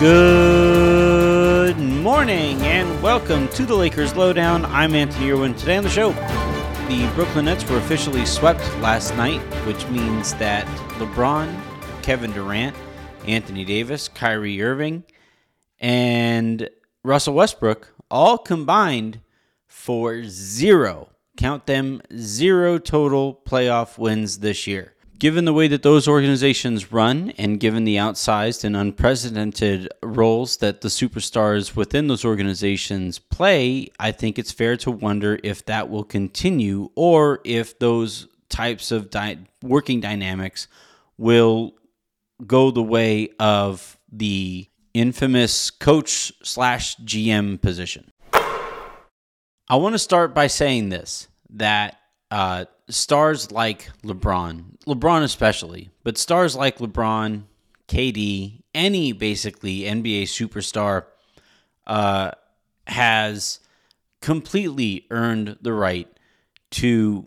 Good morning and welcome to the Lakers Lowdown. I'm Anthony Irwin. Today on the show, the Brooklyn Nets were officially swept last night, which means that LeBron, Kevin Durant, Anthony Davis, Kyrie Irving, and Russell Westbrook all combined for zero. Count them zero total playoff wins this year. Given the way that those organizations run and given the outsized and unprecedented roles that the superstars within those organizations play, I think it's fair to wonder if that will continue or if those types of di- working dynamics will go the way of the infamous coach slash GM position. I want to start by saying this that uh, stars like LeBron, LeBron especially, but stars like LeBron, KD, any basically NBA superstar uh, has completely earned the right to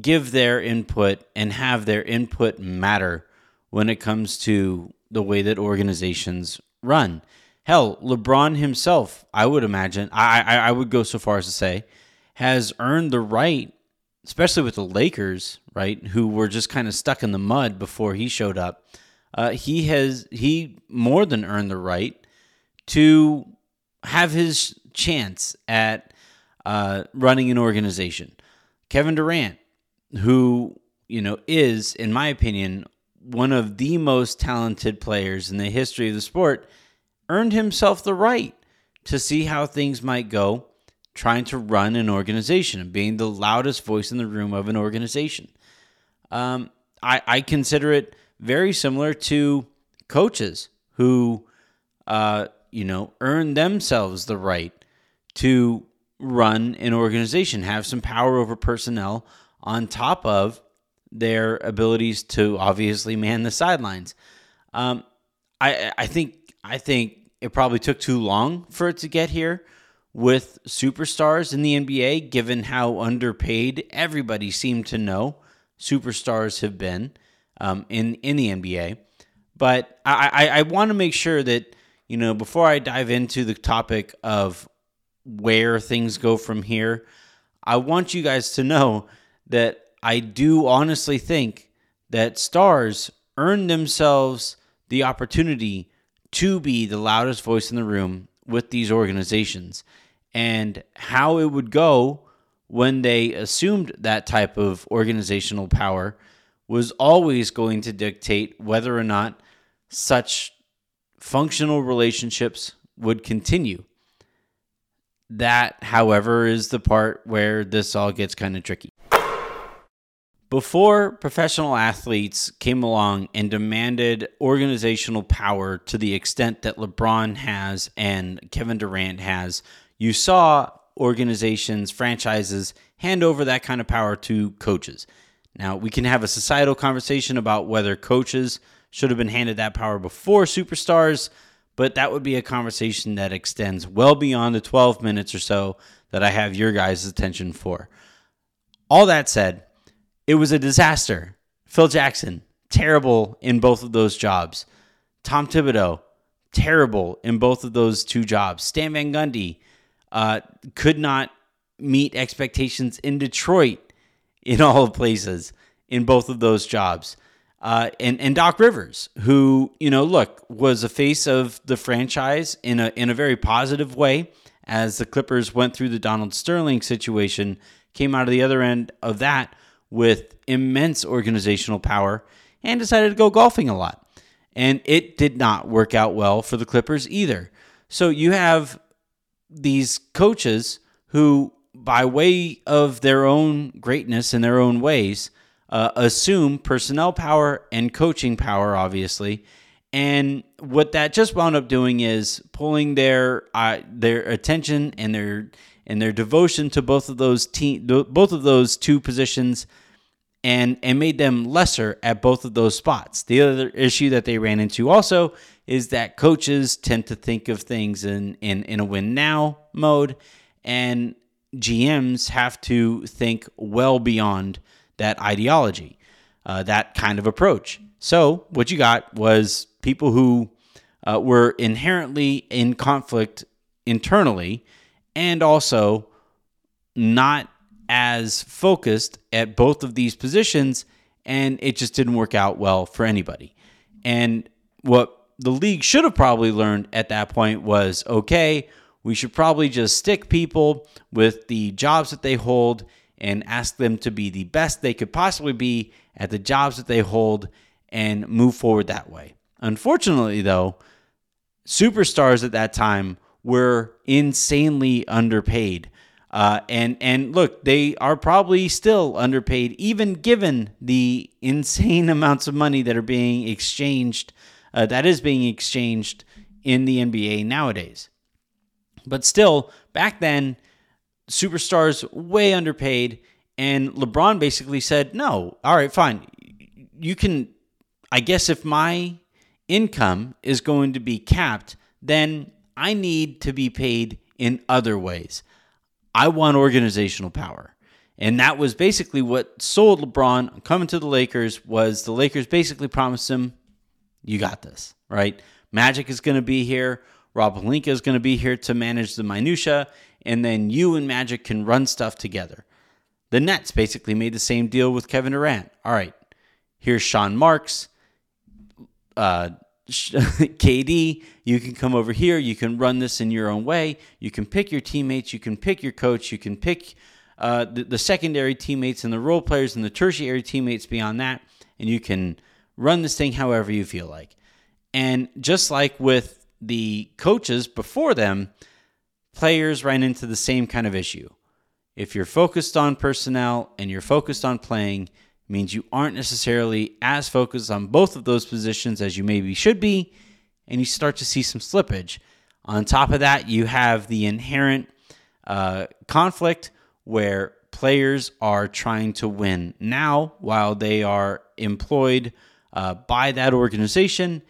give their input and have their input matter when it comes to the way that organizations run. Hell, LeBron himself, I would imagine, I, I, I would go so far as to say, has earned the right especially with the Lakers, right, who were just kind of stuck in the mud before he showed up. Uh, he has he more than earned the right to have his chance at uh, running an organization. Kevin Durant, who you know is, in my opinion, one of the most talented players in the history of the sport, earned himself the right to see how things might go trying to run an organization and being the loudest voice in the room of an organization. Um, I, I consider it very similar to coaches who, uh, you know, earn themselves the right to run an organization, have some power over personnel on top of their abilities to obviously man the sidelines. Um, I I think I think it probably took too long for it to get here with superstars in the NBA, given how underpaid everybody seemed to know superstars have been um, in in the NBA. But I, I, I want to make sure that you know before I dive into the topic of where things go from here, I want you guys to know that I do honestly think that stars earn themselves the opportunity to be the loudest voice in the room with these organizations and how it would go when they assumed that type of organizational power was always going to dictate whether or not such functional relationships would continue. That, however, is the part where this all gets kind of tricky. Before professional athletes came along and demanded organizational power to the extent that LeBron has and Kevin Durant has you saw organizations, franchises hand over that kind of power to coaches. Now, we can have a societal conversation about whether coaches should have been handed that power before superstars, but that would be a conversation that extends well beyond the 12 minutes or so that I have your guys' attention for. All that said, it was a disaster. Phil Jackson, terrible in both of those jobs. Tom Thibodeau, terrible in both of those two jobs. Stan Van Gundy, uh, could not meet expectations in Detroit, in all places, in both of those jobs. Uh, and and Doc Rivers, who you know, look, was a face of the franchise in a in a very positive way, as the Clippers went through the Donald Sterling situation, came out of the other end of that with immense organizational power, and decided to go golfing a lot, and it did not work out well for the Clippers either. So you have these coaches who, by way of their own greatness in their own ways, uh, assume personnel power and coaching power, obviously. And what that just wound up doing is pulling their uh, their attention and their and their devotion to both of those team both of those two positions and and made them lesser at both of those spots. The other issue that they ran into also is that coaches tend to think of things in, in, in a win now mode, and GMs have to think well beyond that ideology, uh, that kind of approach. So, what you got was people who uh, were inherently in conflict internally and also not as focused at both of these positions, and it just didn't work out well for anybody. And what the league should have probably learned at that point was okay, we should probably just stick people with the jobs that they hold and ask them to be the best they could possibly be at the jobs that they hold and move forward that way. Unfortunately, though, superstars at that time were insanely underpaid. Uh, and and look, they are probably still underpaid, even given the insane amounts of money that are being exchanged, uh, that is being exchanged in the NBA nowadays. But still, back then, superstars way underpaid, and LeBron basically said, "No, all right, fine, you can. I guess if my income is going to be capped, then I need to be paid in other ways." I want organizational power. And that was basically what sold LeBron coming to the Lakers was the Lakers basically promised him, you got this, right? Magic is going to be here. Rob Pelinka is going to be here to manage the minutia, and then you and Magic can run stuff together. The Nets basically made the same deal with Kevin Durant. All right, here's Sean Marks. Uh, KD, you can come over here. You can run this in your own way. You can pick your teammates. You can pick your coach. You can pick uh, the, the secondary teammates and the role players and the tertiary teammates beyond that. And you can run this thing however you feel like. And just like with the coaches before them, players ran into the same kind of issue. If you're focused on personnel and you're focused on playing, means you aren't necessarily as focused on both of those positions as you maybe should be, and you start to see some slippage. On top of that, you have the inherent uh, conflict where players are trying to win now while they are employed uh, by that organization,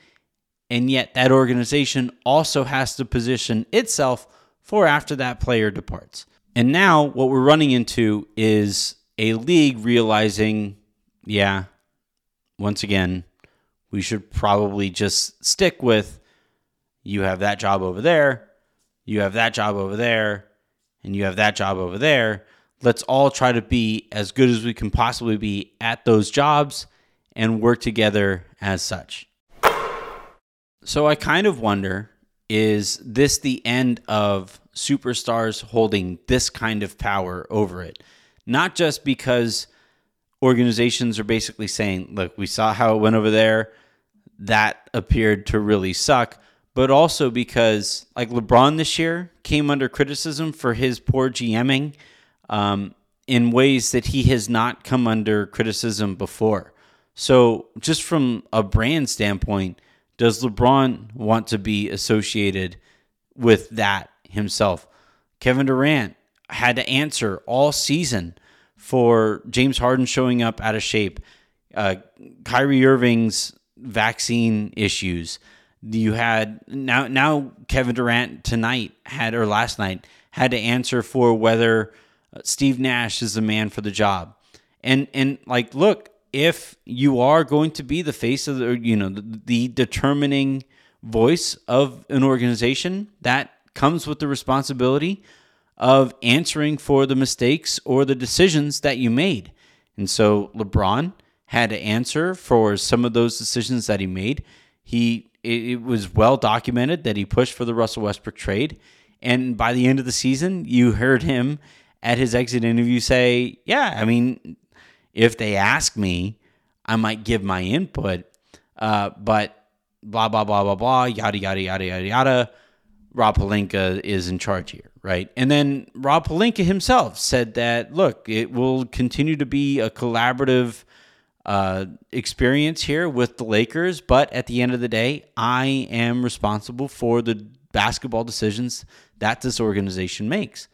and yet that organization also has to position itself for after that player departs. And now, what we're running into is a league realizing yeah, once again, we should probably just stick with you have that job over there, you have that job over there, and you have that job over there. Let's all try to be as good as we can possibly be at those jobs and work together as such. So I kind of wonder is this the end of superstars holding this kind of power over it? Not just because organizations are basically saying, look, we saw how it went over there. That appeared to really suck. But also because, like LeBron this year came under criticism for his poor GMing um, in ways that he has not come under criticism before. So, just from a brand standpoint, does LeBron want to be associated with that himself? Kevin Durant had to answer all season for James Harden showing up out of shape, uh, Kyrie Irving's vaccine issues. You had now now Kevin Durant tonight had or last night had to answer for whether uh, Steve Nash is the man for the job. And and like look, if you are going to be the face of the you know the, the determining voice of an organization, that comes with the responsibility of answering for the mistakes or the decisions that you made. And so LeBron had to answer for some of those decisions that he made. He it, was well documented that he pushed for the Russell Westbrook trade, and by the end of the season, you heard him at his exit interview say, "Yeah, I mean, if they ask me, I might give my input, uh, but blah blah blah blah blah, yada yada yada yada yada." Rob Pelinka is in charge here, right? And then Rob Pelinka himself said that, look, it will continue to be a collaborative uh, experience here with the Lakers, but at the end of the day, I am responsible for the basketball decisions that this organization makes.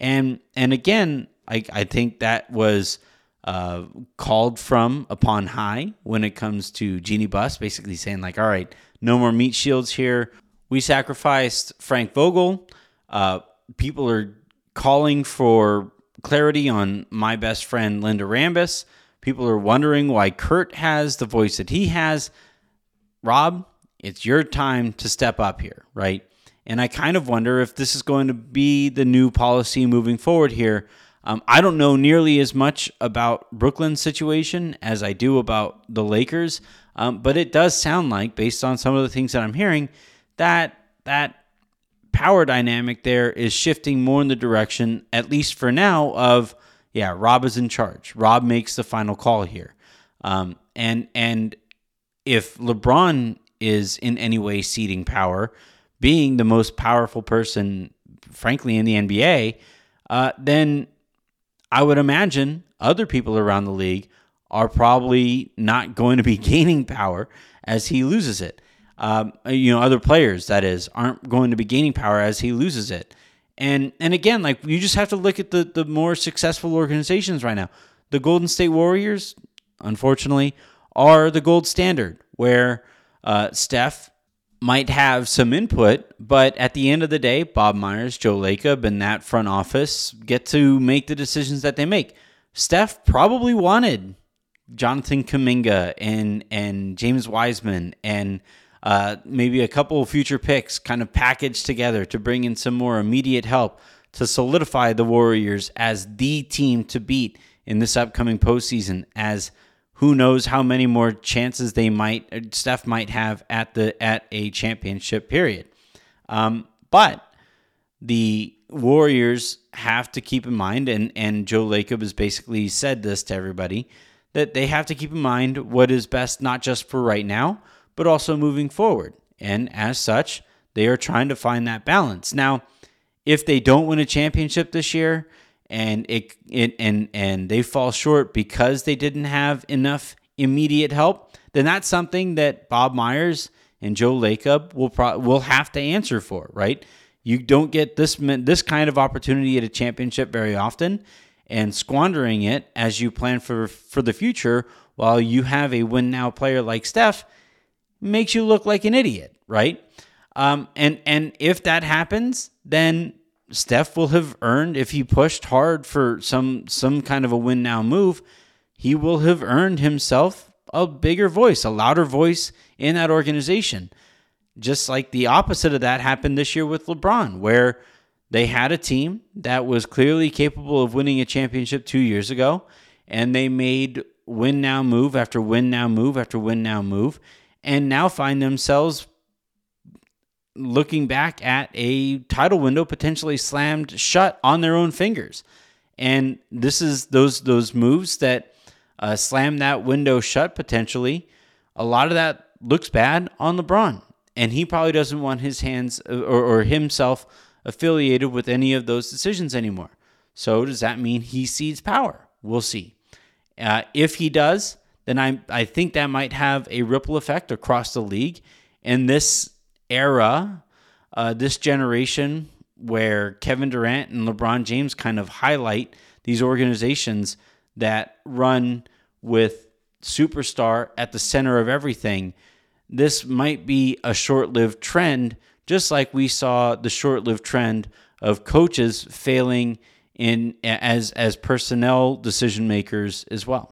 And and again, I, I think that was uh, called from upon high when it comes to Jeanie Buss, basically saying like, all right, no more meat shields here. We sacrificed Frank Vogel. Uh, people are calling for clarity on my best friend Linda Rambis. People are wondering why Kurt has the voice that he has. Rob, it's your time to step up here, right? And I kind of wonder if this is going to be the new policy moving forward here. Um, I don't know nearly as much about Brooklyn's situation as I do about the Lakers, um, but it does sound like, based on some of the things that I'm hearing, that that power dynamic there is shifting more in the direction, at least for now, of yeah, Rob is in charge. Rob makes the final call here, um, and and if LeBron is in any way ceding power, being the most powerful person, frankly, in the NBA, uh, then I would imagine other people around the league are probably not going to be gaining power as he loses it. Um, you know, other players that is aren't going to be gaining power as he loses it. And and again, like you just have to look at the the more successful organizations right now. The Golden State Warriors, unfortunately, are the gold standard where uh, Steph might have some input, but at the end of the day, Bob Myers, Joe Lacob, and that front office get to make the decisions that they make. Steph probably wanted Jonathan Kuminga and and James Wiseman and uh, maybe a couple of future picks kind of packaged together to bring in some more immediate help to solidify the Warriors as the team to beat in this upcoming postseason. As who knows how many more chances they might uh, Steph might have at the at a championship period. Um, but the Warriors have to keep in mind, and and Joe Lacob has basically said this to everybody that they have to keep in mind what is best not just for right now, but also moving forward. And as such, they are trying to find that balance. Now, if they don't win a championship this year and it, it and and they fall short because they didn't have enough immediate help, then that's something that Bob Myers and Joe Lacob will pro- will have to answer for, right? You don't get this this kind of opportunity at a championship very often, and squandering it as you plan for for the future while you have a win now player like Steph makes you look like an idiot, right? Um, and and if that happens, then Steph will have earned if he pushed hard for some some kind of a win now move, he will have earned himself a bigger voice, a louder voice in that organization. Just like the opposite of that happened this year with LeBron, where they had a team that was clearly capable of winning a championship two years ago, and they made win now move after win now move after win now move and now find themselves looking back at a title window potentially slammed shut on their own fingers. And this is those those moves that uh, slam that window shut potentially. A lot of that looks bad on LeBron, and he probably doesn't want his hands or, or himself affiliated with any of those decisions anymore. So does that mean he cedes power? We'll see. Uh, if he does, then I I think that might have a ripple effect across the league. and this era, uh, this generation, where Kevin Durant and LeBron James kind of highlight these organizations that run with superstar at the center of everything, this might be a short-lived trend, just like we saw the short-lived trend of coaches failing in as as personnel decision makers as well.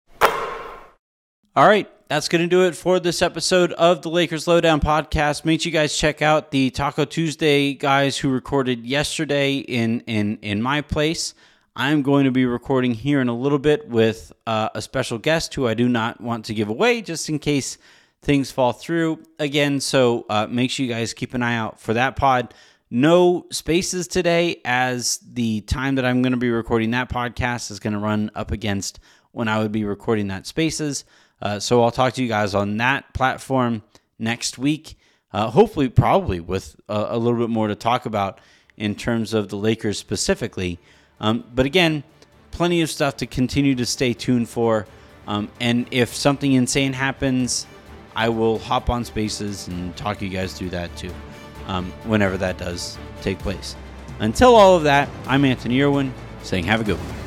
All right, that's going to do it for this episode of the Lakers Lowdown podcast. Make sure you guys check out the Taco Tuesday guys who recorded yesterday in in in my place. I'm going to be recording here in a little bit with uh, a special guest who I do not want to give away, just in case things fall through again. So uh, make sure you guys keep an eye out for that pod. No spaces today, as the time that I'm going to be recording that podcast is going to run up against when I would be recording that spaces. Uh, so I'll talk to you guys on that platform next week. Uh, hopefully, probably with a, a, little bit more to talk about in terms of the Lakers specifically. Um, but again, plenty of stuff to continue to stay tuned for. Um, and if something insane happens, I will hop on spaces and talk you guys through that too, um, whenever that does take place. Until all of that, I'm Anthony Irwin saying have a good one.